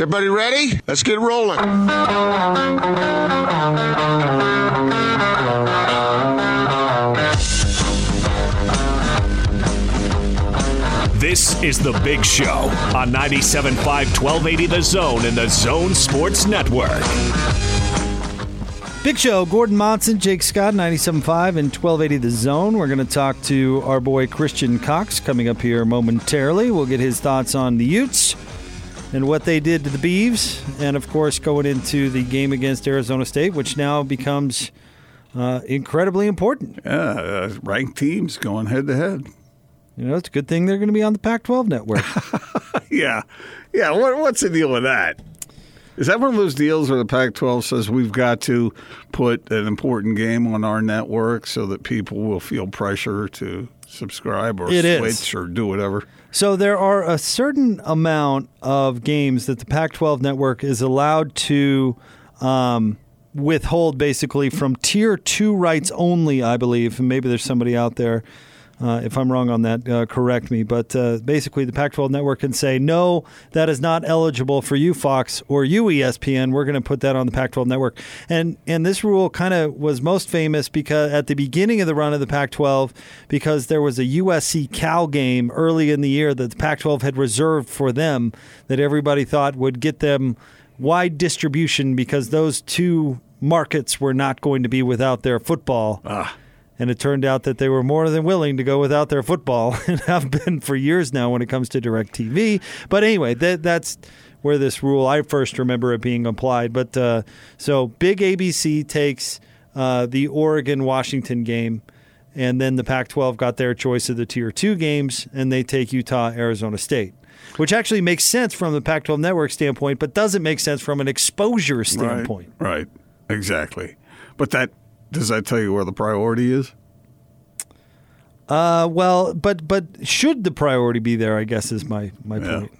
Is everybody ready? Let's get rolling. This is The Big Show on 97.5 1280 The Zone in the Zone Sports Network. Big Show, Gordon Monson, Jake Scott, 97.5 and 1280 The Zone. We're going to talk to our boy Christian Cox coming up here momentarily. We'll get his thoughts on the Utes and what they did to the Beavs, and of course, going into the game against Arizona State, which now becomes uh, incredibly important. Yeah, uh, ranked teams going head to head. You know, it's a good thing they're going to be on the Pac 12 network. Yeah, yeah. What, what's the deal with that? Is that one of those deals where the Pac-12 says we've got to put an important game on our network so that people will feel pressure to subscribe or It is. switch or do whatever? So there are a certain amount of games that the Pac-12 network is allowed to um, withhold, basically from tier two rights only. I believe, and maybe there's somebody out there. Uh, if I'm wrong on that, uh, correct me. But uh, basically, the Pac 12 network can say, no, that is not eligible for you, Fox, or you, ESPN. We're going to put that on the Pac 12 network. And, and this rule kind of was most famous because at the beginning of the run of the Pac 12, because there was a USC Cal game early in the year that the Pac 12 had reserved for them that everybody thought would get them wide distribution because those two markets were not going to be without their football. And it turned out that they were more than willing to go without their football and have been for years now when it comes to DirecTV. But anyway, that, that's where this rule, I first remember it being applied. But uh, so big ABC takes uh, the Oregon Washington game, and then the Pac 12 got their choice of the tier two games, and they take Utah, Arizona State. Which actually makes sense from the Pac 12 network standpoint, but doesn't make sense from an exposure standpoint. Right, right, exactly. But that does that tell you where the priority is? Uh, well, but but should the priority be there? I guess is my my Yeah. point.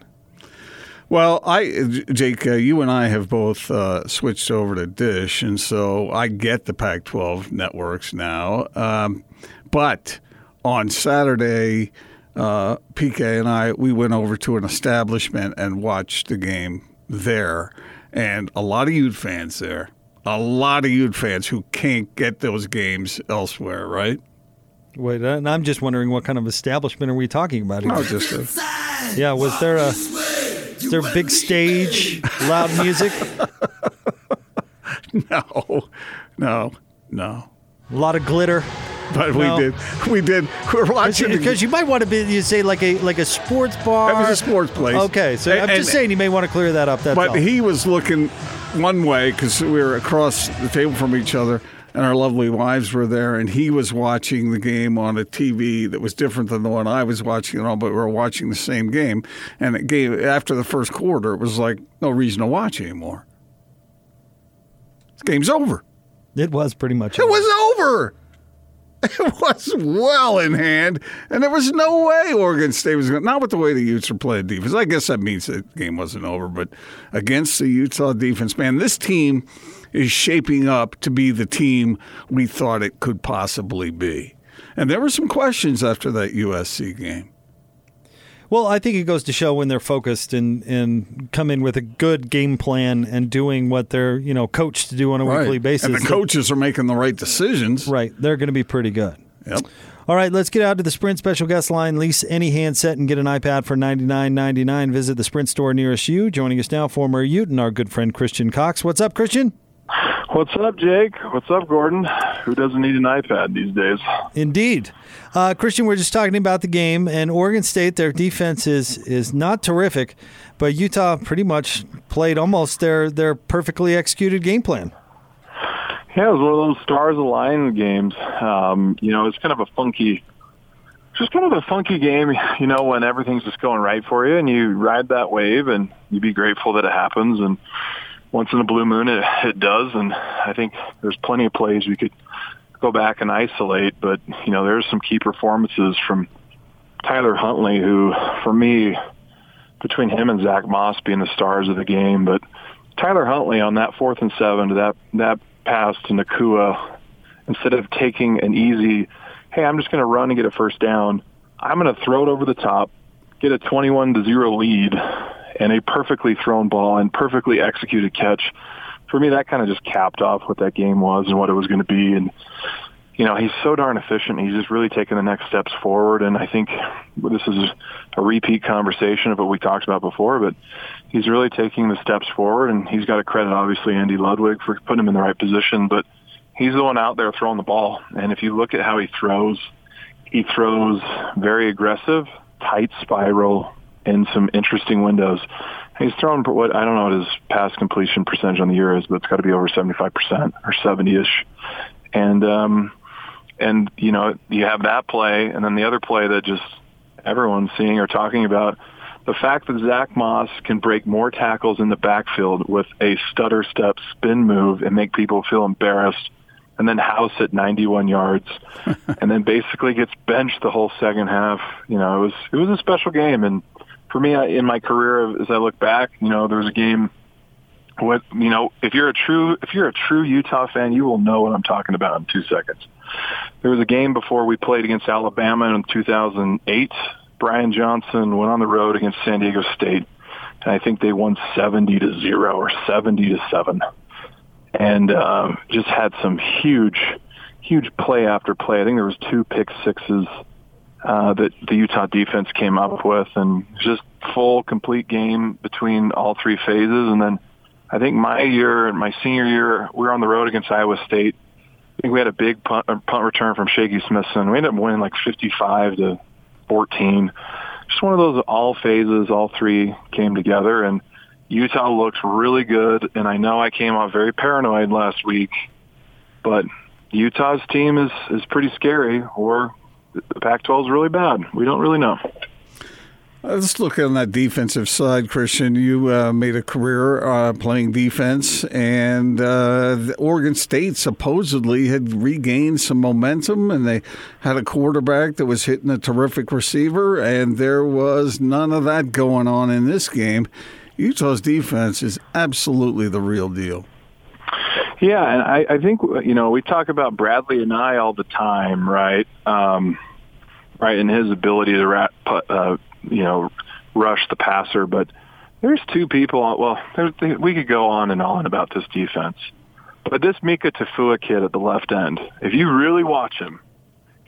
Well, I, Jake, uh, you and I have both uh, switched over to Dish, and so I get the Pac-12 networks now. Um, but on Saturday, uh, PK and I we went over to an establishment and watched the game there, and a lot of Ute fans there, a lot of Ute fans who can't get those games elsewhere, right? Wait, uh, and I'm just wondering what kind of establishment are we talking about here? Oh, just a, yeah, was there a there a big stage, loud music, no, no, no. a lot of glitter? But No. we did, we did. We were watching Because you might want to be you say like a like a sports bar. It was a sports place. Okay, so I'm And- just saying you may want to clear that up. That's But all. he was looking one way because we were across the table from each other, and our lovely wives were there, and he was watching the game on a TV that was different than the one I was watching and all. But we were watching the same game, and it gave after the first quarter, it was like no reason to watch anymore. This game's over. it was pretty much. It was over. It was well in hand, and there was no way Oregon State was going. Not with the way the Utes are playing defense. I guess that means the game wasn't over, but against the Utah defense, man, this team is shaping up to be the team we thought it could possibly be. And there were some questions after that USC game. Well, I think it goes to show when they're focused and, and come in with a good game plan and doing what they're you know coached to do on a weekly basis. and the coaches are making the right decisions. right? They're going to be pretty good. Yep. All right, let's get out to the Sprint special guest line. Lease any handset and get an iPad for ninety nine ninety nine. Visit the Sprint store nearest you. Joining us now, former Ute and our good friend Christian Cox. What's up, Christian? What's up, Jake? What's up, Gordon? Who doesn't need an iPad these days? Indeed, uh, Christian. We're just talking about the game and Oregon State. Their defense is is not terrific, but Utah pretty much played almost their their perfectly executed game plan. Yeah, it was one of those stars aligned games. Um, you know, it's kind of a funky, just kind of a funky game. You know, when everything's just going right for you, and you ride that wave, and you be grateful that it happens. And once in a blue moon, it, it does. And I think there's plenty of plays we could go back and isolate. But you know, there's some key performances from Tyler Huntley, who, for me, between him and Zach Moss being the stars of the game, but Tyler Huntley on that fourth and seven to that that pass to Nacua, instead of taking an easy, hey, I'm just going to run and get a first down, I'm going to throw it over the top, get a 21 to zero lead, and a perfectly thrown ball and perfectly executed catch. For me, that kind of just capped off what that game was and what it was going to be. And you know, he's so darn efficient. He's just really taking the next steps forward. And I think this is a repeat conversation of what we talked about before, but he's really taking the steps forward. And he's got to credit, obviously, Andy Ludwig for putting him in the right position. But he's the one out there throwing the ball. And if you look at how he throws, he throws very aggressive, tight spiral, in some interesting windows. He's thrown what I don't know what his pass completion percentage on the year is, but it's got to be over 75% or 70ish. And um, and you know you have that play, and then the other play that just everyone's seeing or talking about the fact that Zach Moss can break more tackles in the backfield with a stutter step spin move and make people feel embarrassed, and then house it 91 yards, and then basically gets benched the whole second half. You know, it was it was a special game, and for me I, in my career, as I look back, you know, there was a game what you know if you're a true if you're a true Utah fan, you will know what I'm talking about in two seconds. There was a game before we played against Alabama in 2008. Brian Johnson went on the road against San Diego State, and I think they won 70 to zero or 70 to seven, and uh, just had some huge, huge play after play. I think there was two pick sixes uh, that the Utah defense came up with, and just full, complete game between all three phases, and then I think my year and my senior year, we were on the road against Iowa State. I think we had a big punt, punt return from Shaky Smithson. We ended up winning like 55 to 14. Just one of those all phases, all three came together, and Utah looks really good. And I know I came off very paranoid last week, but Utah's team is is pretty scary, or the Pac-12 is really bad. We don't really know. Let's look on that defensive side, Christian. You uh, made a career uh, playing defense, and uh, Oregon State supposedly had regained some momentum, and they had a quarterback that was hitting a terrific receiver, and there was none of that going on in this game. Utah's defense is absolutely the real deal. Yeah, and I, I think you know we talk about Bradlee Anae all the time, right? Um, right, and his ability to rat, uh, you know, rush the passer. But there's two people. Well, we could go on and on about this defense, but this Mika Tafua kid at the left end, if you really watch him,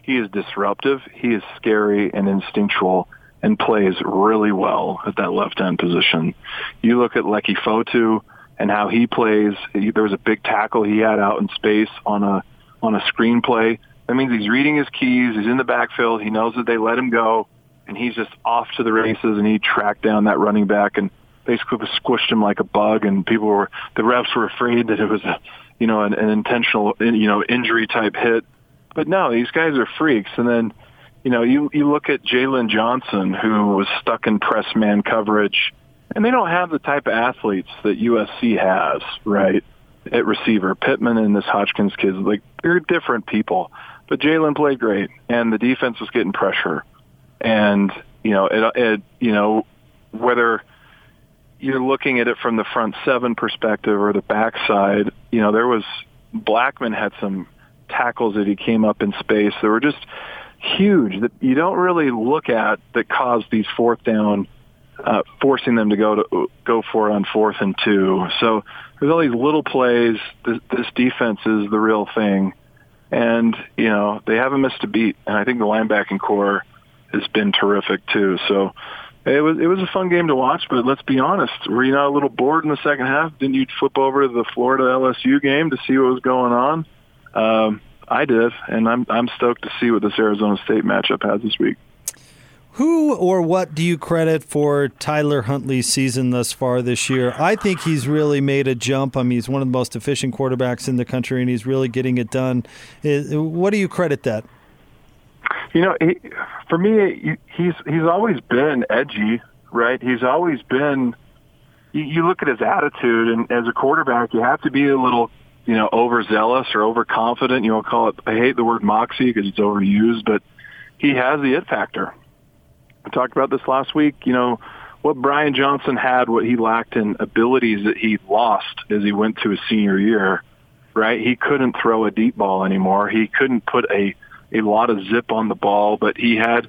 he is disruptive. He is scary and instinctual and plays really well at that left end position. You look at Leki Fotu and how he plays. There was a big tackle he had out in space on a on a screenplay. That means he's reading his keys. He's in the backfield. He knows that they let him go and he's just off to the races and he tracked down that running back and basically squished him like a bug and people were the refs were afraid that it was a you know an, an intentional you know injury type hit but no these guys are freaks and then you know you you look at Jaylon Johnson who was stuck in press man coverage and they don't have the type of athletes that USC has right at receiver. Pittman and this Hodgkins kids like they're different people. But Jaylon played great and the defense was getting pressure. And you know it, it you know whether you're looking at it from the front seven perspective or the backside, you know there was Blackmon had some tackles that he came up in space that were just huge that you don't really look at that caused these fourth down uh, forcing them to go to go for it on fourth and two. So there's all these little plays. This, this defense is the real thing, and you know they haven't missed a beat. And I think the linebacking core has been terrific too. So it was it was a fun game to watch. But let's be honest, were you not a little bored in the second half? Didn't you flip over to the Florida LSU game to see what was going on? Um, I did, and I'm I'm stoked to see what this Arizona State matchup has this week. Who or what do you credit for Tyler Huntley's season thus far this year? I think he's really made a jump. I mean, he's one of the most efficient quarterbacks in the country, and he's really getting it done. What do you credit that? You know, he, for me, he's he's always been edgy, right? He's always been. You, look at his attitude, and as a quarterback, you have to be a little, you know, overzealous or overconfident. You know, call it. I hate the word moxie because it's overused, but he has the it factor. I talked about this last week. You know, what Brian Johnson had, what he lacked in abilities that he lost as he went to his senior year. Right, he couldn't throw a deep ball anymore. He couldn't put a a lot of zip on the ball, but he had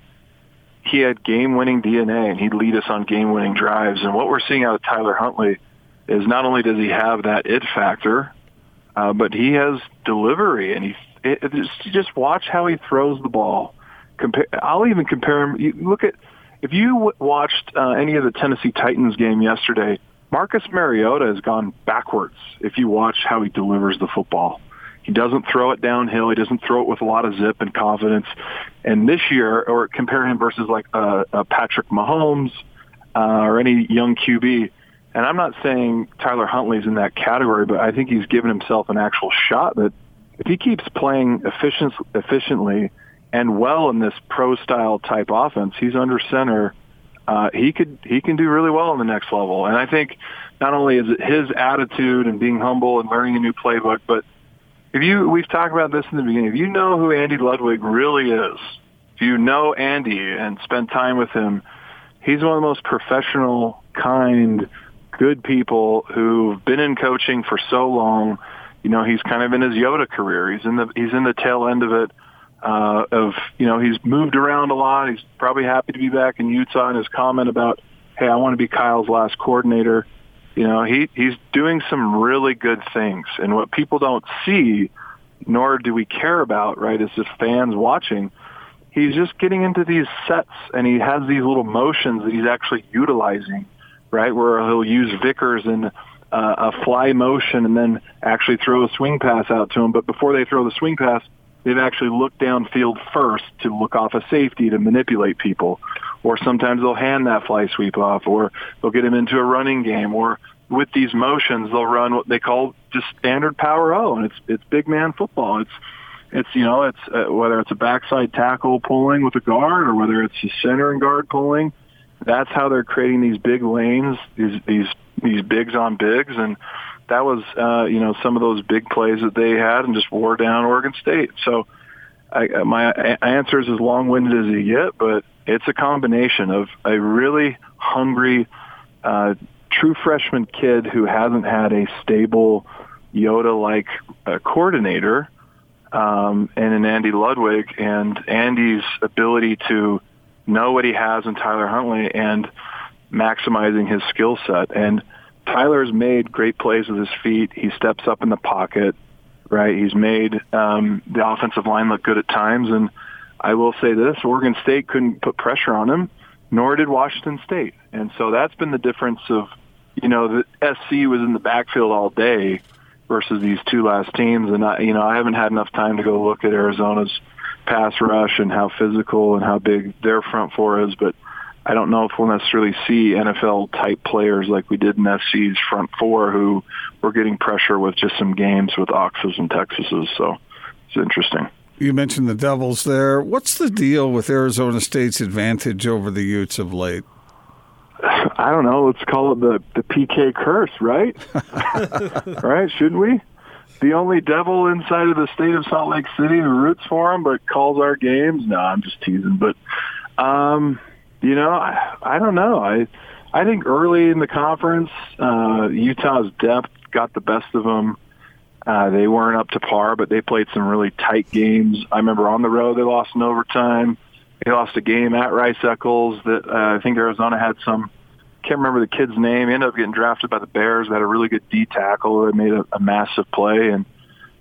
he had game-winning DNA, and he'd lead us on game-winning drives. And what we're seeing out of Tyler Huntley is not only does he have that it factor, uh, but he has delivery, and he it, it, just watch how he throws the ball. Compare, I'll even compare him. You look at if you watched uh, any of the Tennessee Titans game yesterday. Marcus Mariota has gone backwards. If you watch how he delivers the football, he doesn't throw it downhill. He doesn't throw it with a lot of zip and confidence. And this year, or compare him versus like a, a Patrick Mahomes uh, or any young QB. And I'm not saying Tyler Huntley's in that category, but I think he's given himself an actual shot that if he keeps playing efficient, efficiently and well in this pro style type offense, he's under center. Uh, he could he can do really well in the next level. And I think not only is it his attitude and being humble and learning a new playbook, but if you we've talked about this in the beginning, if you know who Andy Ludwig really is, if you know Andy and spend time with him, he's one of the most professional, kind, good people who've been in coaching for so long. You know, he's kind of in his Yoda career. He's in the he's in the tail end of it. Uh, of you know, he's moved around a lot. He's probably happy to be back in Utah. And his comment about, "Hey, I want to be Kyle's last coordinator." You know, he he's doing some really good things, and what people don't see, nor do we care about, right, is just fans watching. He's just getting into these sets, and he has these little motions that he's actually utilizing, right, where he'll use Vickers in uh, a fly motion and then actually throw a swing pass out to him. But before they throw the swing pass, they've actually looked downfield first to look off a safety to manipulate people. Or sometimes they'll hand that fly sweep off, or they'll get him into a running game, or with these motions they'll run what they call just standard power O, and it's it's big man football. It's it's you know it's uh, whether it's a backside tackle pulling with a guard, or whether it's a center and guard pulling. That's how they're creating these big lanes, these these these bigs on bigs, and that was uh, you know some of those big plays that they had and just wore down Oregon State. So I, my answer is as long-winded as you get, but it's a combination of a really hungry, uh, true freshman kid who hasn't had a stable Yoda-like uh, coordinator, um, and an Andy Ludwig, and Andy's ability to know what he has in Tyler Huntley and maximizing his skill set and Tyler's made great plays with his feet. He steps up in the pocket, right? He's made um, the offensive line look good at times. And I will say this, Oregon State couldn't put pressure on him, nor did Washington State. And so that's been the difference of, you know, the SC was in the backfield all day versus these two last teams. And, I, you know, I haven't had enough time to go look at Arizona's pass rush and how physical and how big their front four is. But I don't know if we'll necessarily see NFL type players like we did in SC's front four who were getting pressure with just some games with Oxes and Texases. So it's interesting. You mentioned the Devils there. What's the deal with Arizona State's advantage over the Utes of late? I don't know. Let's call it the, the PK curse, right? right? Shouldn't we? The only devil inside of the state of Salt Lake City who roots for them but calls our games. No, I'm just teasing. But um, you know, I, I don't know. I I think early in the conference, uh, Utah's depth got the best of them. Uh, they weren't up to par, but they played some really tight games. I remember on the road they lost in overtime. They lost a game at Rice Eccles that uh, I think Arizona had some. Can't remember the kid's name. He ended up getting drafted by the Bears. They had a really good D tackle. They made a, a massive play, and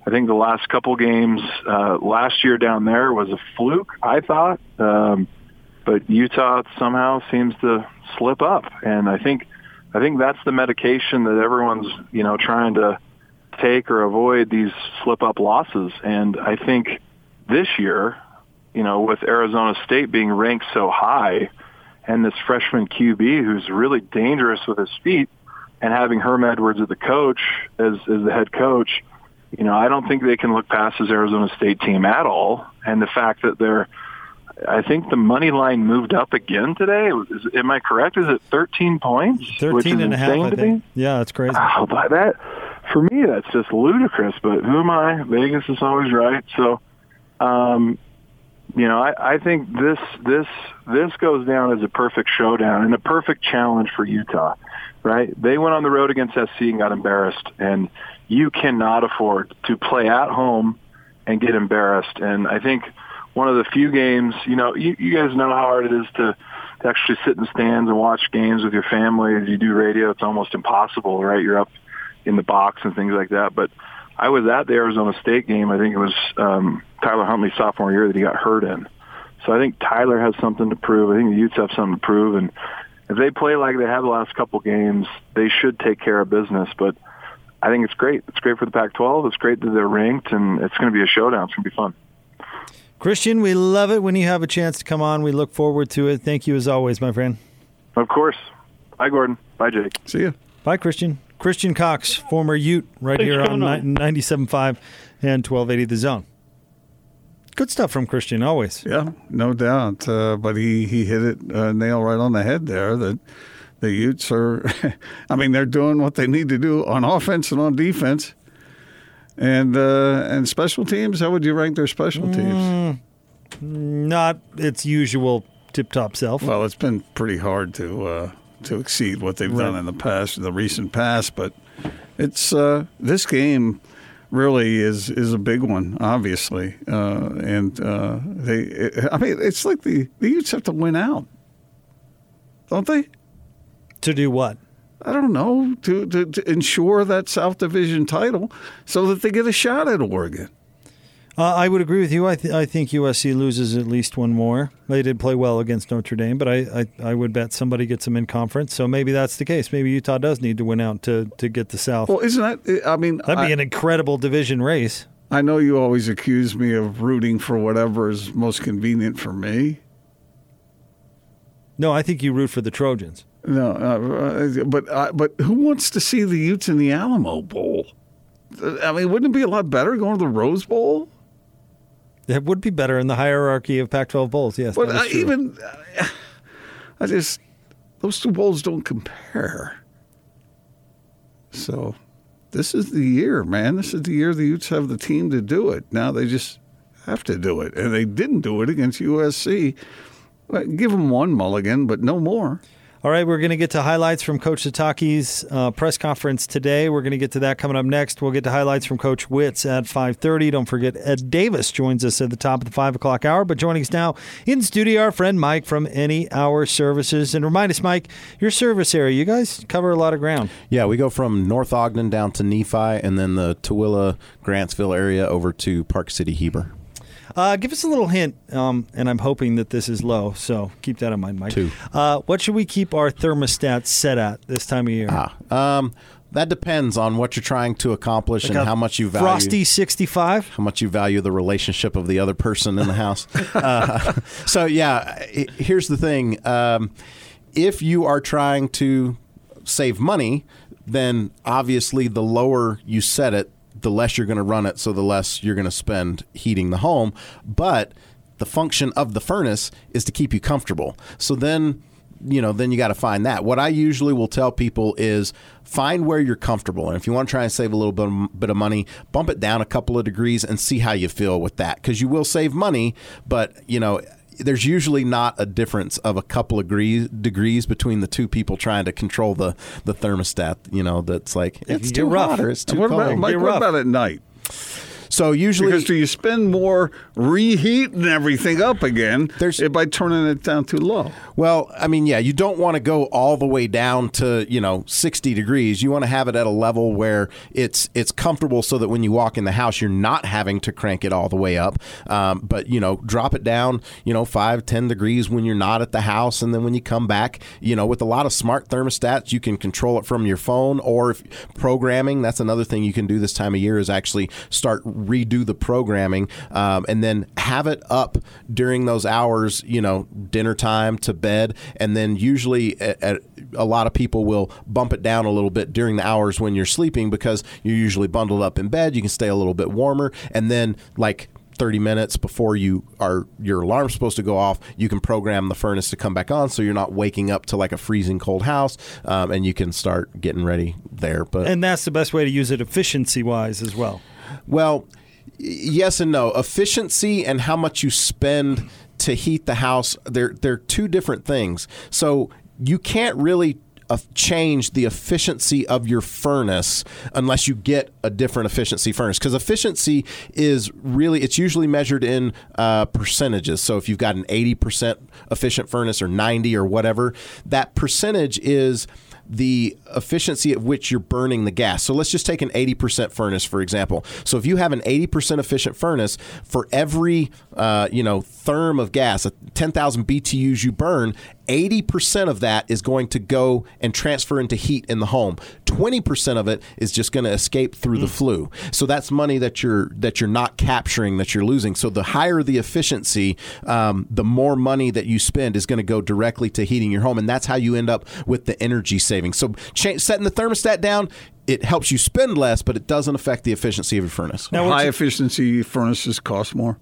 I think the last couple games uh, last year down there was a fluke. I thought. Um, but Utah somehow seems to slip up, and I think I think that's the medication that everyone's you know trying to take or avoid these slip up losses. And I think this year, you know, with Arizona State being ranked so high, and this freshman QB who's really dangerous with his feet, and having Herm Edwards as the coach as as the head coach. You know, I don't think they can look past this Arizona State team at all. And the fact that they're I think the money line moved up again today. Is, am I correct? Is it 13 points? 13 and a half, I think. Yeah, that's crazy. Oh, that, for me, that's just ludicrous, but who am I? Vegas is always right. So, um, you know, I, I think this this this goes down as a perfect showdown and a perfect challenge for Utah, right? They went on the road against SC and got embarrassed, and you cannot afford to play at home and get embarrassed. And I think – one of the few games. You know, you, you guys know how hard it is to, to actually sit in stands and watch games with your family. As you do radio, it's almost impossible, right? You're up in the box and things like that. But I was at the Arizona State game. I think it was um, Tyler Huntley's sophomore year that he got hurt in. So I think Tyler has something to prove. I think the Utes have something to prove, and if they play like they have the last couple games, they should take care of business. But I think it's great. It's great for the Pac-12. It's great that they're ranked, and it's going to be a showdown. It's going to be fun. Christian, we love it when you have a chance to come on. We look forward to it. Thank you as always, my friend. Of course. Bye, Gordon. Bye, Jake. See you. Bye, Christian. Christian Cox, former Ute, right Thanks here on coming on. 97.5 and 1280 The Zone. Good stuff from Christian, always. Yeah, no doubt. Uh, but he, he hit it uh, nail right on the head there. That the Utes are, I mean, they're doing what they need to do on offense and on defense. And uh, and special teams, how would you rank their special teams? Not its usual tip top self. Well, it's been pretty hard to uh, to exceed what they've done in the past, in the recent past. But it's uh, this game really is is a big one, obviously, uh, and uh, they. I mean, it's like the the Utes have to win out, don't they? to do what? I don't know to, to to ensure that South Division title so that they get a shot at Oregon. Uh, I would agree with you. I, th- I think USC loses at least one more. They did play well against Notre Dame, but I, I, I would bet somebody gets them in conference. So maybe that's the case. Maybe Utah does need to win out to, to get the South. Well, isn't that? I mean, That'd be I- an incredible division race. I know you always accuse me of rooting for whatever is most convenient for me. No, I think you root for the Trojans. No, uh, but uh, but who wants to see the Utes in the Alamo Bowl? I mean, wouldn't it be a lot better going to the Rose Bowl? It would be better in the hierarchy of Pac-12 bowls. Yes, But that I true. even, I just those two bowls don't compare. So, this is the year, man. This is the year the Utes have the team to do it. Now they just have to do it, and they didn't do it against USC. Give them one mulligan, but no more. All right, we're going to get to highlights from Coach Sitake's uh, press conference today. We're going to get to that coming up next. We'll get to highlights from Coach Witz at 5.30. Don't forget, Ed Davis joins us at the top of the 5 o'clock hour. But joining us now in studio, our friend Mike from Any Hour Services. And remind us, Mike, your service area, you guys cover a lot of ground. Yeah, we go from North Ogden down to Nephi, and then the Tooele, Grantsville area over to Park City, Heber. Uh, give us a little hint, um, and I'm hoping that this is low, so keep that in mind, Mike. Two. Uh, what should we keep our thermostat set at this time of year? Ah, um, that depends on what you're trying to accomplish and Like a how much you value Frosty 65? how much you value the relationship of the other person in the house. uh, so yeah, here's the thing: um, if you are trying to save money, then obviously the lower you set it, the less you're going to run it, so the less you're going to spend heating the home. But the function of the furnace is to keep you comfortable. So then you know, then you got to find that. What I usually will tell people is find where you're comfortable. And if you want to try and save a little bit of, bit of money, bump it down a couple of degrees and see how you feel with that. Because you will save money, but, you know, there's usually not a difference of a couple of degrees, degrees between the two people trying to control the, the thermostat. You know, that's like, it's too rough. hot or it's too what cold. about Mike? What rough. about at night? So usually. Because do you spend more reheating everything up again There's- by turning it down too low? Well, I mean, yeah, you don't want to go all the way down to you know sixty degrees. You want to have it at a level where it's it's comfortable, so that when you walk in the house, you're not having to crank it all the way up. Um, but you know, drop it down, you know, five ten degrees when you're not at the house, and then when you come back, you know, with a lot of smart thermostats, you can control it from your phone or if programming. That's another thing you can do this time of year is actually start redo the programming, um, and then have it up during those hours, you know, dinner time to bed, and then usually a lot of people will bump it down a little bit during the hours when you're sleeping because you're usually bundled up in bed. You can stay a little bit warmer, and then like 30 minutes before you are your alarm's supposed to go off you can program the furnace to come back on so you're not waking up to like a freezing cold house um, and you can start getting ready there but And that's the best way to use it efficiency wise as well. Well, yes and no. Efficiency and how much you spend to heat the house, they're they're two different things. So you can't really uh, change the efficiency of your furnace unless you get a different efficiency furnace. Because efficiency is really, it's usually measured in uh, percentages. So if you've got an 80% efficient furnace or 90 or whatever, that percentage is the efficiency at which you're burning the gas. So let's just take an 80% furnace, for example. So if you have an 80% efficient furnace, for every uh, you know therm of gas, 10,000 BTUs you burn, 80% of that is going to go and transfer into heat in the home. 20% of it is just going to escape through the flue. So that's money that you're that you're not capturing that you're losing. So the higher the efficiency, um, the more money that you spend is going to go directly to heating your home, and that's how you end up with the energy savings. So cha- setting the thermostat down it helps you spend less, but it doesn't affect the efficiency of your furnace. Now, high efficiency furnaces cost more.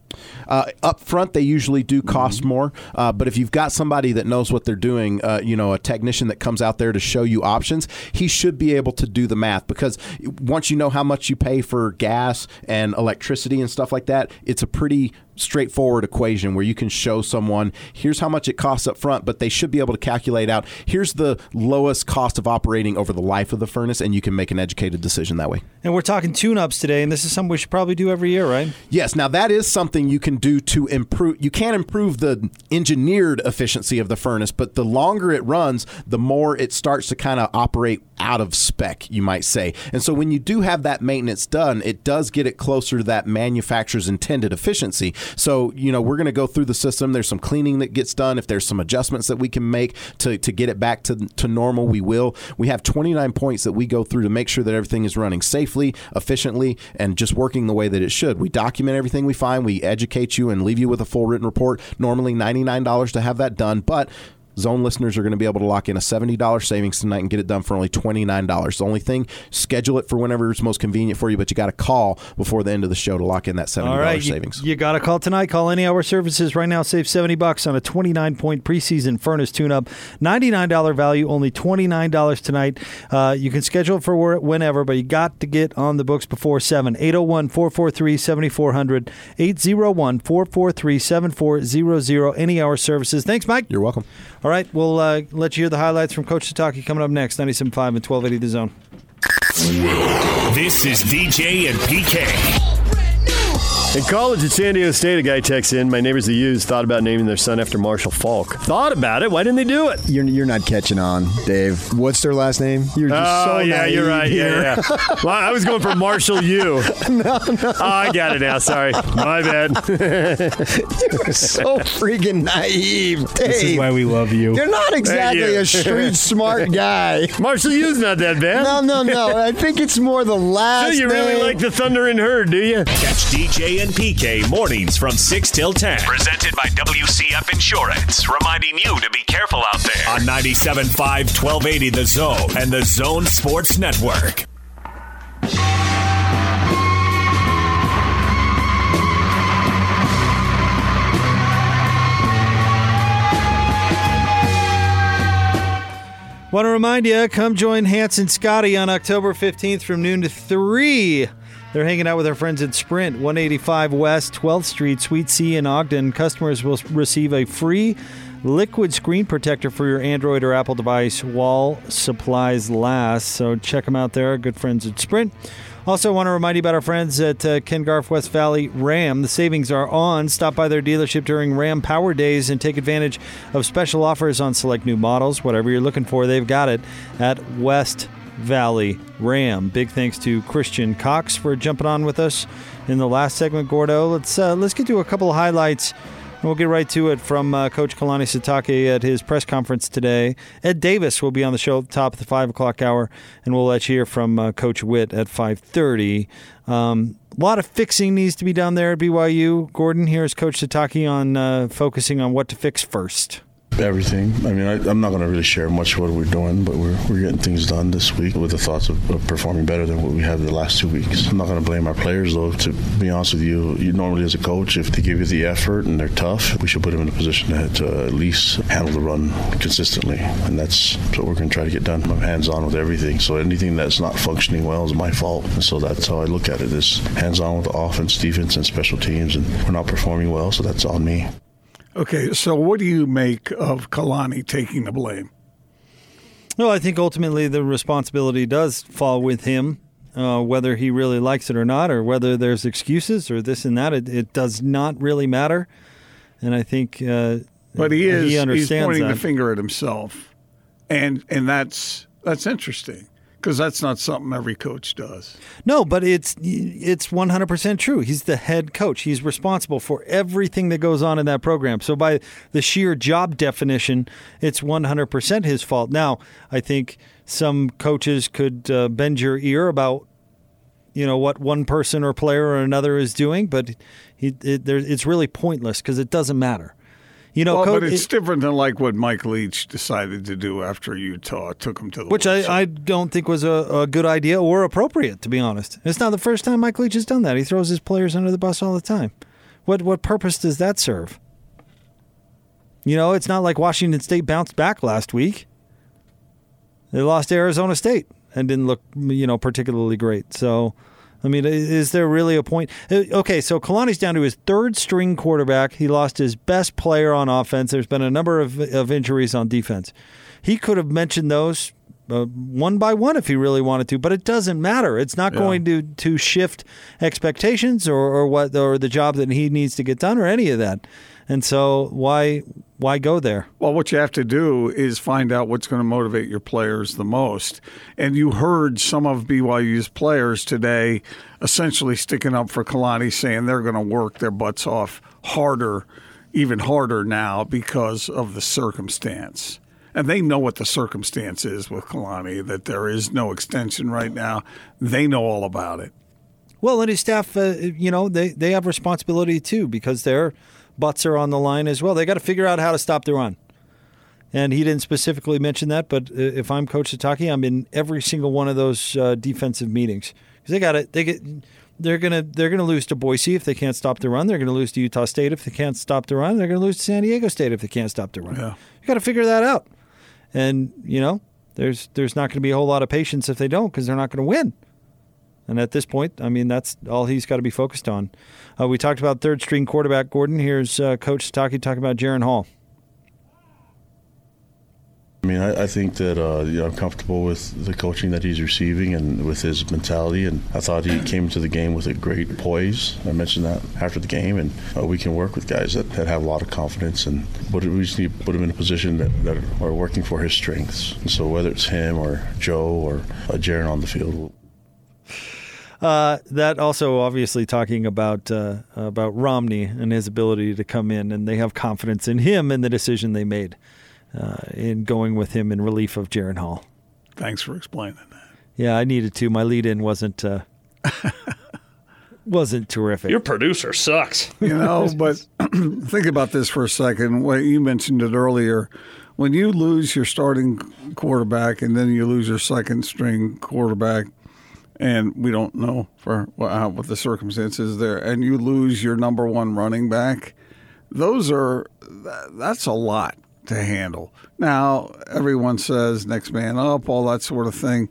Uh, up front, they usually do cost mm-hmm. more, uh, but if you've got somebody that knows what they're doing, uh, you know, a technician that comes out there to show you options, he should be able to do the math because once you know how much you pay for gas and electricity and stuff like that, it's a pretty straightforward equation where you can show someone here's how much it costs up front, but they should be able to calculate out here's the lowest cost of operating over the life of the furnace, and you can make an educated decision that way. And we're talking tune ups today, and this is something we should probably do every year, right? Yes. Now, that is something you can do to improve. You can't improve the engineered efficiency of the furnace, but the longer it runs, the more it starts to kind of operate out of spec, you might say. And so when you do have that maintenance done, it does get it closer to that manufacturer's intended efficiency. So, you know, we're going to go through the system. There's some cleaning that gets done. If there's some adjustments that we can make to, to get it back to, to normal, we will. We have 29 points that we go through to make sure that everything is running safely, efficiently, and just working the way that it should. We document everything we find, we educate you and leave you with a full written report. Normally $99 to have that done, but Zone listeners are going to be able to lock in a $70 savings tonight and get it done for only $29. The only thing, schedule it for whenever it's most convenient for you, but you got to call before the end of the show to lock in that $70 All right, savings. You, you got to call tonight. Call any hour services right now. Save 70 bucks on a 29 point preseason furnace tune up. $99 value, only $29 tonight. Uh, you can schedule it for whenever, but you got to get on the books before 7. 801 443 7400. 801 443 7400. Any hour services. Thanks, Mike. You're welcome. All right, we'll uh, let you hear the highlights from Coach Sitake coming up next, 97.5 and 1280 The Zone. This is DJ and PK. In college at San Diego State, a guy texts in, my neighbors the U's thought about naming their son after Marshall Faulk. Thought about it. Why didn't they do it? You're, you're not catching on, Dave. What's their last name? You're just oh, so yeah, you're right. Here. Yeah, yeah. well, I was going for Marshall U. no, no. Oh, I got it now. Sorry. My bad. you're so freaking naive, Dave. This is why we love you. You're not exactly you. a street smart guy. Marshall U's not that bad. No, no, no. I think it's more the last So you name. really like the Thundering Herd, do you? Catch DJ and PK mornings from 6 till 10. Presented by WCF Insurance, reminding you to be careful out there. On 97.5, 1280 The Zone and The Zone Sports Network. Want to remind you, come join Hanson Scotty on October 15th from noon to 3 they're hanging out with our friends at Sprint, 185 West, 12th Street, Suite C in Ogden. Customers will receive a free liquid screen protector for your Android or Apple device while supplies last. So check them out there. Good friends at Sprint. Also, want to remind you about our friends at uh, Ken Garff West Valley Ram. The savings are on. Stop by their dealership during Ram Power Days and take advantage of special offers on select new models. Whatever you're looking for, they've got it at West Valley Ram. Big thanks to Christian Cox for jumping on with us in the last segment, Gordo. Let's uh, let's get to a couple of highlights. And we'll get right to it from uh, Coach Kalani Sitake at his press conference today. Ed Davis will be on the show at the top of the five o'clock hour, and we'll let you hear from uh, Coach Witt at five thirty. Um, a lot of fixing needs to be done there at BYU. Gordon, here's Coach Sitake on uh, focusing on what to fix first. Everything. I mean, I, am not going to really share much what we're doing, but we're, we're getting things done this week with the thoughts of, of performing better than what we have the last two weeks. I'm not going to blame our players, though. To be honest with you, you normally as a coach, if they give you the effort and they're tough, we should put them in a position to, to at least handle the run consistently, and that's what we're going to try to get done. I'm hands-on with everything, so anything that's not functioning well is my fault. And so that's how I look at it. it: is hands-on with the offense, defense, and special teams, and we're not performing well, so that's on me. Okay, so what do you make of Kalani taking the blame? Well, I think ultimately the responsibility does fall with him, uh, whether he really likes it or not, or whether there's excuses or this and that. It, it does not really matter. And I think, uh, But he is he he's pointing that. the finger at himself, and and that's that's interesting because that's not something every coach does. No, but it's it's 100% true. He's the head coach. He's responsible for everything that goes on in that program. So by the sheer job definition, it's 100% his fault. Now, I think some coaches could uh, bend your ear about you know what one person or player or another is doing, but he, it, there, it's really pointless because it doesn't matter. You know, well, co- but it's it- different than like what Mike Leach decided to do after Utah took him to the which I, I don't think was a, a good idea or appropriate, to be honest. It's not the first time Mike Leach has done that. He throws his players under the bus all the time. What what purpose does that serve? You know, it's not like Washington State bounced back last week. They lost Arizona State and didn't look, you know, particularly great. So, I mean, is there really a point? Uh, Okay, so Kalani's down to his third string quarterback. He lost his best player on offense. There's been a number of, of injuries on defense. He could have mentioned those uh, one by one if he really wanted to, but it doesn't matter. It's not going to to shift expectations or, or what or the job that he needs to get done or any of that. And so why why go there? Well, what you have to do is find out what's going to motivate your players the most. And you heard some of BYU's players today essentially sticking up for Kalani, saying they're going to work their butts off harder, even harder now because of the circumstance. And they know what the circumstance is with Kalani, that there is no extension right now. They know all about it. Well, and his staff, uh, you know, they, they have responsibility too because their butts are on the line as well. They got to figure out how to stop the run. And he didn't specifically mention that, but if I'm Coach Sitake, I'm in every single one of those uh, defensive meetings because they got it. They get they're gonna they're gonna lose to Boise if they can't stop the run. They're gonna lose to Utah State if they can't stop the run. They're gonna lose to San Diego State if they can't stop the run. Yeah. You got to figure that out. And you know, there's there's not going to be a whole lot of patience if they don't because they're not going to win. And at this point, I mean, that's all he's got to be focused on. Uh, we talked about third string quarterback Gordon. Here's uh, Coach Taki talking about Jaren Hall. I mean, I, I think that uh, you know, I'm comfortable with the coaching that he's receiving and with his mentality. And I thought he came to the game with a great poise. I mentioned that after the game, and uh, we can work with guys that, that have a lot of confidence. And but we just need to put him in a position that, that are working for his strengths. And so whether it's him or Joe or uh, Jaren on the field, Uh, that also obviously talking about uh, about Romney and his ability to come in, and they have confidence in him and the decision they made uh, in going with him in relief of Jaren Hall. Thanks for explaining that. Yeah, I needed to. My lead in wasn't uh, wasn't terrific. Your producer sucks. You know, but think about this for a second. What you mentioned it earlier. When you lose your starting quarterback and then you lose your second string quarterback, and we don't know for what, how, what the circumstances there, and you lose your number one running back, those are that- that's a lot to handle. Now everyone says next man up, all that sort of thing,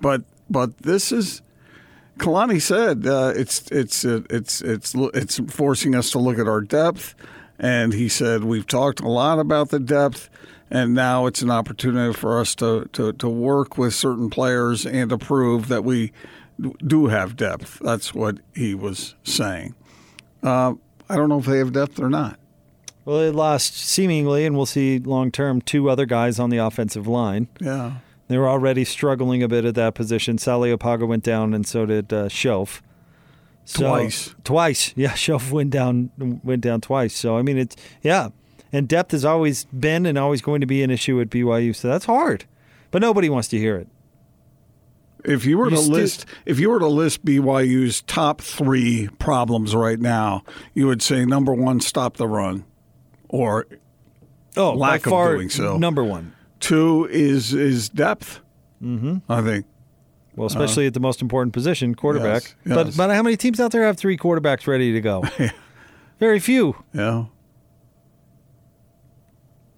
but but this is Kalani said uh, it's it's uh, it's it's it's forcing us to look at our depth, and he said we've talked a lot about the depth, and now it's an opportunity for us to to, to work with certain players and to prove that we do have depth. That's what he was saying. Uh, I don't know if they have depth or not. Well, they lost seemingly, and we'll see long term, two other guys on the offensive line. Yeah. They were already struggling a bit at that position. Sally Opaga went down, and so did uh, Shelf. So- Twice. Twice, yeah. Shelf went down, went down twice. So I mean, it's yeah, and depth has always been and always going to be an issue at BYU. So that's hard, but nobody wants to hear it. If you were You to sti- list, if you were to list BYU's top three problems right now, you would say number one, stop the run, or Oh, lack of doing so. number one. Two is is depth. Mm-hmm. I think. Well, especially at the most important position, quarterback. Yes, But but how many teams out there have three quarterbacks ready to go? Very few. Yeah.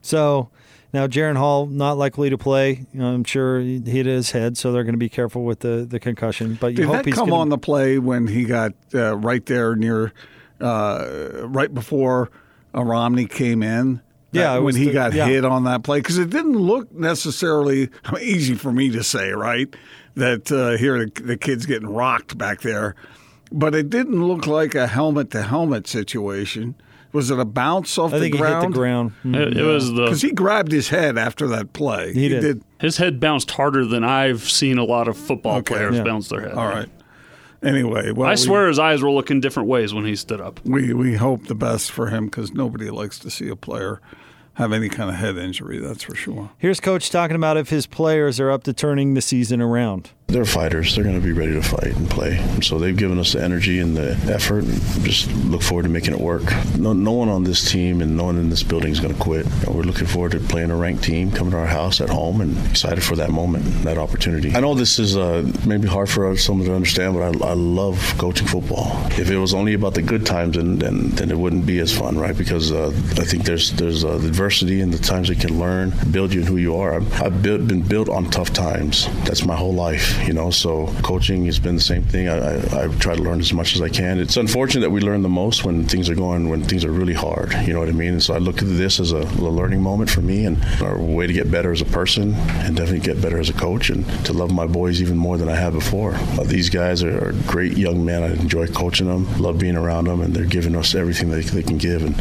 So now Jaren Hall not likely to play. I'm sure he hit his head, so they're going to be careful with the, the concussion. But you Did hope that he's come gonna, on the play when he got uh, right there near, uh, right before uh, Romney came in? Yeah, when he the- got yeah. hit on that play because it didn't look necessarily easy for me to say, right? That uh, here the, the kid's getting rocked back there, but it didn't look like a helmet to helmet situation. Was it a bounce off I think the he hit ground? the ground. Mm. It, it was Because he grabbed his head after that play. He did. his head bounced harder than I've seen a lot of football Okay. players Yeah. bounce their head. All right. Anyway, well, I we- swear his eyes were looking different ways when he stood up. we we hope the best for him because nobody likes to see a player have any kind of head injury. That's for sure. Here's coach talking about if his players are up to turning the season around. They're fighters. They're going to be ready to fight and play. So they've given us the energy and the effort. And just look forward to making it work. No, no one on this team and no one in this building is going to quit. And we're looking forward to playing a ranked team, coming to our house at home, and excited for that moment, that opportunity. I know this is uh, maybe hard for someone to understand, but I, I love coaching football. If it was only about the good times, then then, then it wouldn't be as fun, right? Because uh, I think there's there's uh, adversity and the times you can learn, build you in who you are. I've, I've been built on tough times. That's my whole life, you know. So coaching has been the same thing. I, I, I try to learn as much as I can. It's unfortunate that we learn the most when things are going when things are really hard. You know what I mean? And so I look at this as a, a learning moment for me and a way to get better as a person and definitely get better as a coach and to love my boys even more than I have before. Uh, these guys are, are great young men. I enjoy coaching them, love being around them, and they're giving us everything they, they can give. And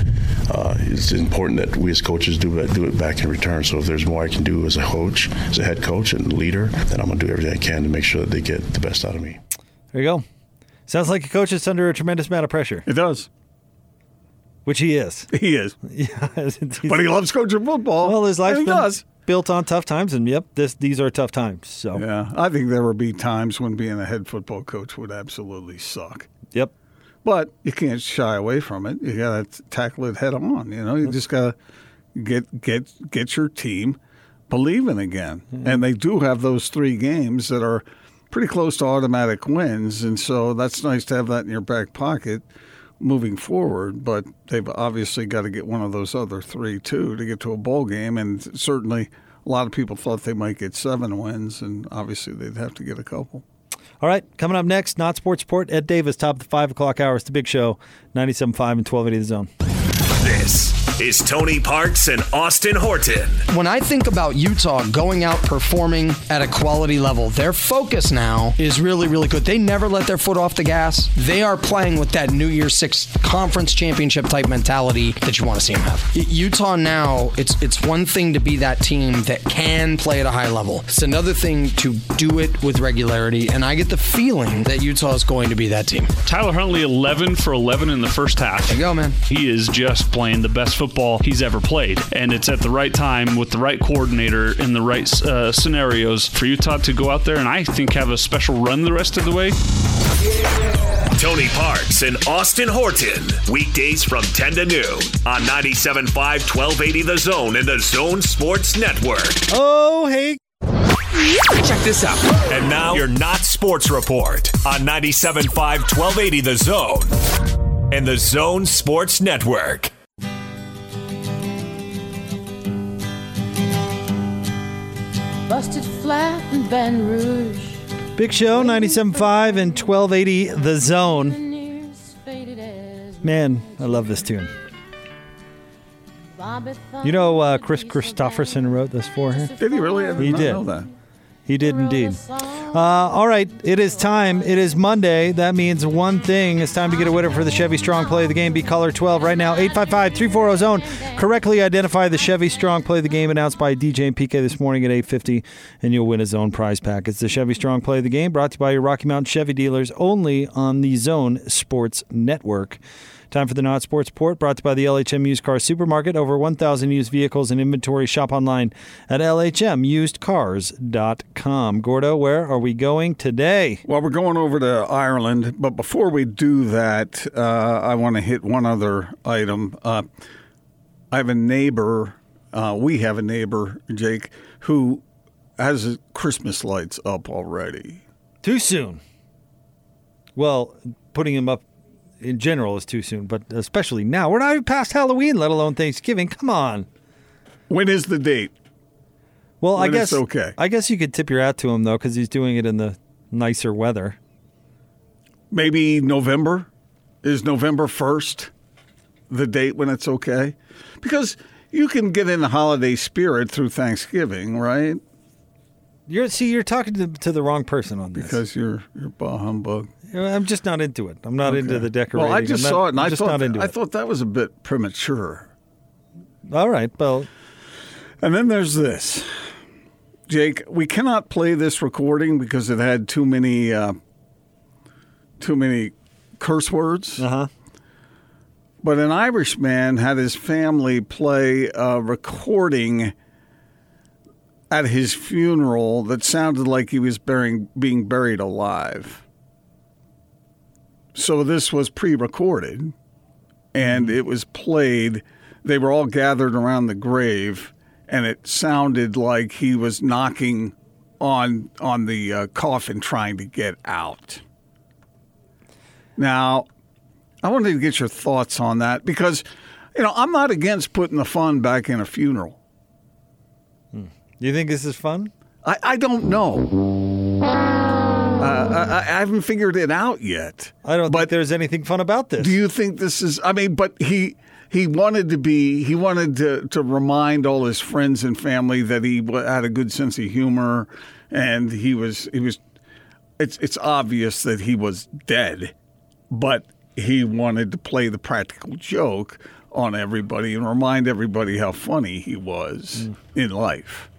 uh, it's important that we as coaches do do it back in return. So if there's more I can do as a coach, as a head coach and leader, then I'm going to do everything I can to make sure that they get the best out of me. There you go. Sounds like a coach that's under a tremendous amount of pressure, It does. which he is. He is, Yeah, but he loves coaching football. well, his life's and does. built on tough times, and yep, this these are tough times. So Yeah, I think there will be times when being a head football coach would absolutely suck. yep. But you can't shy away from it. You got to tackle it head on. You know, you just got to get get get your team believing again. Mm-hmm. And they do have those three games that are pretty close to automatic wins, and so that's nice to have that in your back pocket moving forward. But they've obviously got to get one of those other three too to get to a bowl game, and certainly. A lot of people thought they might get seven wins, and obviously they'd have to get a couple. All right, coming up next, not sports report. Ed Davis, top of the five o'clock hour. It's the big show, 97.5 and 1280 the zone. This is Tony Parks and Austin Horton. When I think about Utah going out performing at a quality level, their focus now is really, really good. They never let their foot off the gas. They are playing with that New Year's Six conference championship type mentality that you want to see them have. Utah now, it's it's one thing to be that team that can play at a high level. It's another thing to do it with regularity, and I get the feeling that Utah is going to be that team. Tyler Huntley, 11 for 11 in the first half. There you go, man. He is just playing the best football he's ever played. And it's at the right time with the right coordinator in the right uh, scenarios for Utah to go out there and I think have a special run the rest of the way. Tony Parks and Austin Horton. Weekdays from 10 to noon on 97.5 1280 The Zone and the Zone Sports Network. Oh, hey. Check this out. And now your Not Sports Report on 97.5 1280 The Zone and the Zone Sports Network. Busted flat in Baton Rouge. Big show, 97.5 and 1280 the zone. Years faded as Man, I love this tune. You know, uh, Kris Kristofferson wrote this for her. Did he really? I did He not did. know that. He did indeed. Uh, all right, it is time. It is Monday. That means one thing. It's time to get a winner for the Chevy Strong Play of the Game. Be caller 12 right now. 855 340 Zone. Correctly identify the Chevy Strong Play of the Game announced by DJ and PK this morning at 850, and you'll win a Zone prize pack. It's the Chevy Strong Play of the Game brought to you by your Rocky Mountain Chevy dealers only on the Zone Sports Network. Time for the Not Sports Report, brought to you by the LHM Used Car Supermarket. Over 1,000 used vehicles and inventory. Shop online at LHMUsedCars.com. Gordo, where are we going today? Well, we're going over to Ireland, but before we do that, uh, I want to hit one other item. Uh, I have a neighbor, uh, we have a neighbor, Jake, who has his Christmas lights up already. Too soon. Well, putting him up in general is too soon, but especially now. We're not even past Halloween, let alone Thanksgiving. Come on. When is the date? Well, I When it's guess okay. I guess you could tip your hat to him though, because he's doing it in the nicer weather. Maybe November? Is November 1st the date when it's okay? Because you can get in the holiday spirit through Thanksgiving, right? You're see, you're talking to, to the wrong person on this. Because you're you're bah humbug. I'm just not into it. I'm not into the decorating. Well, I just not- saw it, and I'm I just thought not into I it. thought that was a bit premature. All right, well, And then there's this, Jake. We cannot play this recording because it had too many uh, too many curse words. uh huh. But an Irishman had his family play a recording at his funeral that sounded like he was burying, being buried alive. So this was pre recorded and it was played. They were all gathered around the grave and it sounded like he was knocking on, on the uh, coffin trying to get out. Now, I wanted to get your thoughts on that because, you know, I'm not against putting the fun back in a funeral. Do you think this is fun? I, I don't know. Uh, I, I haven't figured it out yet. I don't think there's anything fun about this. Do you think this is? I mean, but he he wanted to be. He wanted to to remind all his friends and family that he had a good sense of humor, and he was he was. It's it's obvious that he was dead, but he wanted to play the practical joke on everybody and remind everybody how funny he was in life.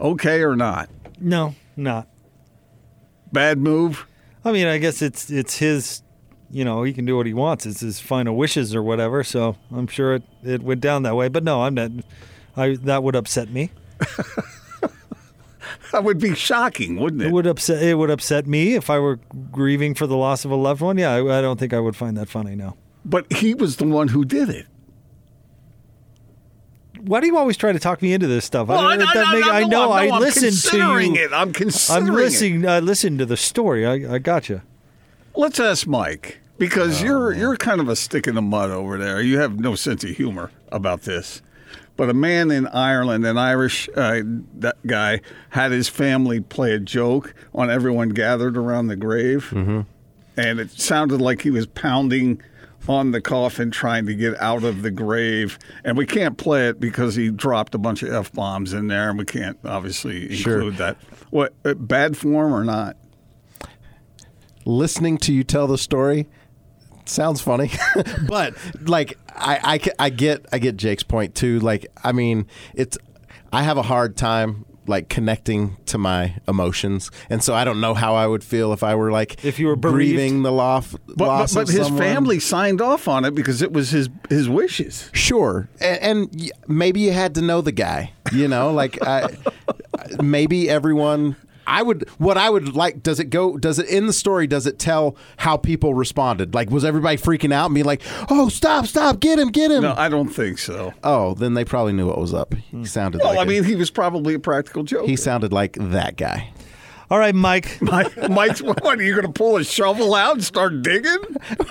Okay or not? No, not. Bad move. I mean, I guess it's it's his. You know, he can do what he wants. It's his final wishes or whatever. So I'm sure it, it went down that way. But no, I'm not. I that would upset me. That would be shocking, wouldn't It it? would upset. It would upset me if I were grieving for the loss of a loved one. Yeah, I, I don't think I would find that funny. No. But he was the one who did it. Why do you always try to talk me into this stuff? Well, I- that I- make- I- I know. no, I I'm listened to considering you. it. I'm considering I'm it. listening. I listened to the story. I, I got you. Let's ask Mike because you're you're kind of a stick in the mud over there. You have no sense of humor about this. But a man in Ireland, an Irish uh, that guy, had his family play a joke on everyone gathered around the grave, mm-hmm. and it sounded like he was pounding on the coffin trying to get out of the grave. And we can't play it because he dropped a bunch of f bombs in there, and we can't obviously Sure. include that. What uh, bad form or not? listening to you tell the story sounds funny but like I, I I get i get jake's point too like i mean it's i have a hard time like connecting to my emotions and so i don't know how i would feel if i were like If you were bereaved? grieving the loss But, but, loss but of his someone. family signed off on it because it was his his wishes. Sure, and, and maybe you had to know the guy. You know, like I, maybe everyone. I would. What I would like. Does it go? Does it in the story? Does it tell how people responded? Like, was everybody freaking out and being like, "Oh, stop, stop, get him, get him"? No, I don't think so. oh, then they probably knew what was up. He hmm. sounded. Well, like I a- mean, he was probably a practical joke. he sounded like that guy. All right, Mike. Mike, Mike's, what are you going to pull a shovel out and start digging?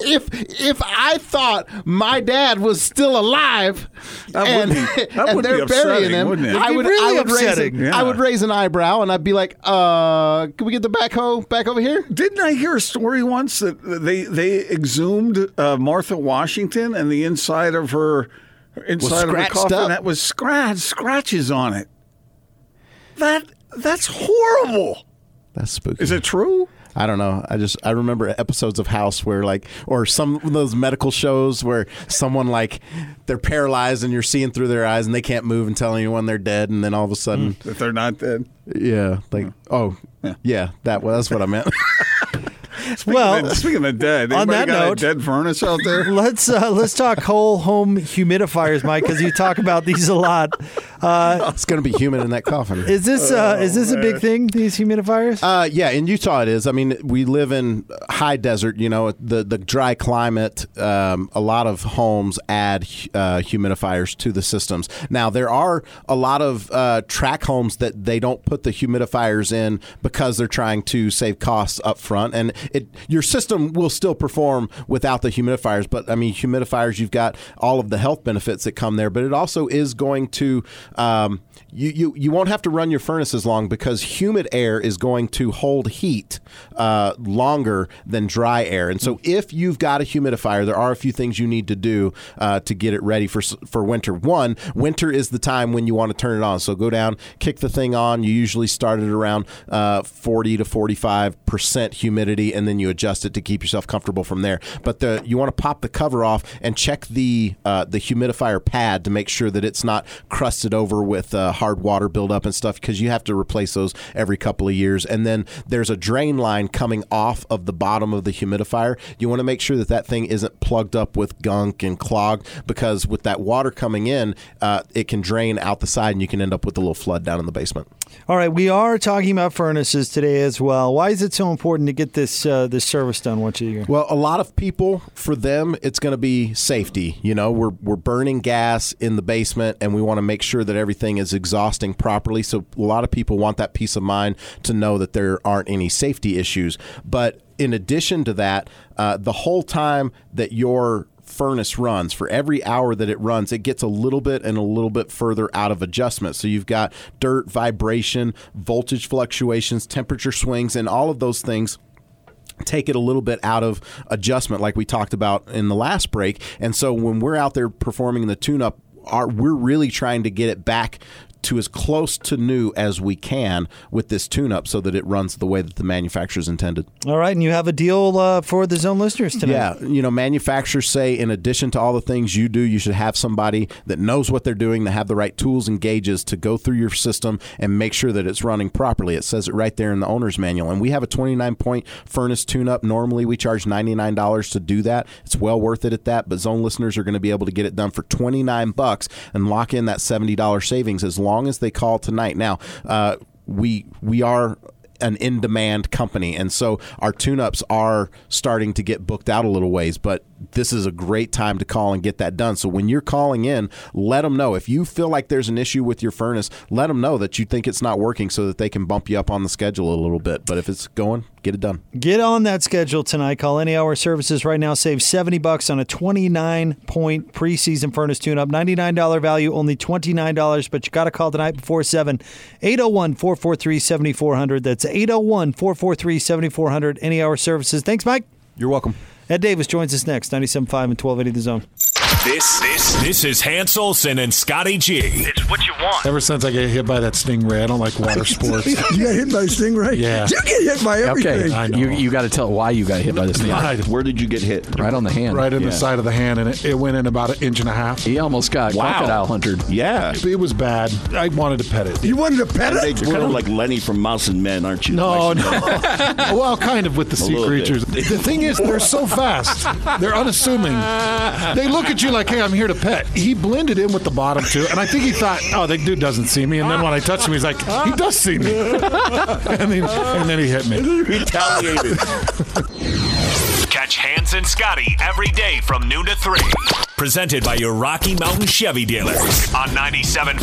If if I thought my dad was still alive That would and, be- that and would they're upsetting, burying him, wouldn't it? I It'd really I would raise an, Yeah. I would raise an eyebrow and I'd be like, "Uh, can we get the backhoe back over here?" Didn't I hear a story once that they they exhumed uh, Martha Washington and the inside of her inside of her scratched coffin up? that was scratch scratches on it. That that's horrible. That's spooky. Is it true? I don't know. I just I remember episodes of House where like or some of those medical shows where someone like they're paralyzed and you're seeing through their eyes and they can't move and tell anyone they're dead and then all of a sudden hmm. That they're not dead. yeah like oh yeah, that well that's what I meant. Speaking Well, of, speaking of dead, on that got note- a dead furnace out there? Let's uh, let's talk whole home humidifiers, Mike, because you talk about these a lot. it's gonna be humid in that coffin. Is this uh, is this a big thing? These humidifiers? Uh, yeah, in Utah it is. I mean, we live in high desert. You know, the the dry climate. Um, a lot of homes add uh, humidifiers to the systems. Now there are a lot of uh, track homes that they don't put the humidifiers in because they're trying to save costs up front, and it your system will still perform without the humidifiers. But I mean, humidifiers, you've got all of the health benefits that come there, but it also is going to um, you, you you won't have to run your furnace as long because humid air is going to hold heat uh, longer than dry air. And so, if you've got a humidifier, there are a few things you need to do uh, to get it ready for for winter. One, winter is the time when you want to turn it on. So go down, kick the thing on. You usually start it around uh, forty to forty five percent humidity, and then you adjust it to keep yourself comfortable from there. But the you want to pop the cover off and check the uh, the humidifier pad to make sure that it's not crusted over with uh, hard water buildup and stuff because you have to replace those every couple of years. And then there's a drain line coming off of the bottom of the humidifier. You want to make sure that that thing isn't plugged up with gunk and clogged because with that water coming in, uh, it can drain out the side and you can end up with a little flood down in the basement. All right, we are talking about furnaces today as well. Why is it so important to get this uh, this service done once a year? Well, a lot of people, for them, it's going to be safety. You know, we're, we're burning gas in the basement and we want to make sure that everything is exhausting properly. So, a lot of people want that peace of mind to know that there aren't any safety issues. But in addition to that, uh, the whole time that your furnace runs. For every hour that it runs it gets a little bit and a little bit further out of adjustment. So you've got dirt vibration voltage fluctuations temperature swings and all of those things take it a little bit out of adjustment like we talked about in the last break. And so when we're out there performing the tune up our, we're really trying to get it back to as close to new as we can with this tune up so that it runs the way that the manufacturer's intended. All right, and you have a deal uh, for the zone listeners tonight. Yeah, you know, manufacturers say in addition to all the things you do, you should have somebody that knows what they're doing, that have the right tools and gauges to go through your system and make sure that it's running properly. It says it right there in the owner's manual. And we have a 29 point furnace tune up. Normally we charge $99 to do that. It's well worth it at that, but zone listeners are going to be able to get it done for 29 bucks and lock in that $70 savings as long as they call tonight. Now, uh, we we are an in demand company. And so our tune ups are starting to get booked out a little ways, but this is a great time to call and get that done. So when you're calling in, let them know. If you feel like there's an issue with your furnace, let them know that you think it's not working so that they can bump you up on the schedule a little bit. But if it's going, get it done. Get on that schedule tonight. Call any hour services right now. Save 70 bucks on a 29 point preseason furnace tune up. $99 value, only $29, but you got to call tonight before 7. 801 443 7400. That's 801 443 7400. Any hour services. Thanks, Mike. You're welcome. Ed Davis joins us next, 97.5 and 1280 The Zone. This this this is Hans Olsen and Scotty G. It's what you want. Ever since I got hit by that stingray, I don't like water sports. you got hit by a stingray? Yeah. You get hit by everything. I know. You, you got to tell why you got hit by the snake. Right. Where did you get hit? Right on the hand. right in Yeah. the side of the hand, and it, it went in about an inch and a half. He almost got Wow. crocodile hunted. Yeah. It was bad. I wanted to pet it. You wanted to pet They- it? You're kind of like Lenny from Mouse and Men, aren't you? No, Nice no. well, kind of with the sea little bit. creatures. The thing is, they're so fast. They're unassuming. They look at you like, "Hey, I'm here to pet." He blended in with the bottom too, and I think he thought, "Oh, that dude doesn't see me." And then when I touched him, he's like, "He does see me," and, he, and then he hit me. Retaliated. Catch Hans and Scotty every day from noon to 3. Presented by your Rocky Mountain Chevy dealers on 97.5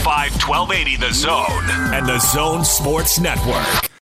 1280 The Zone and The Zone Sports Network.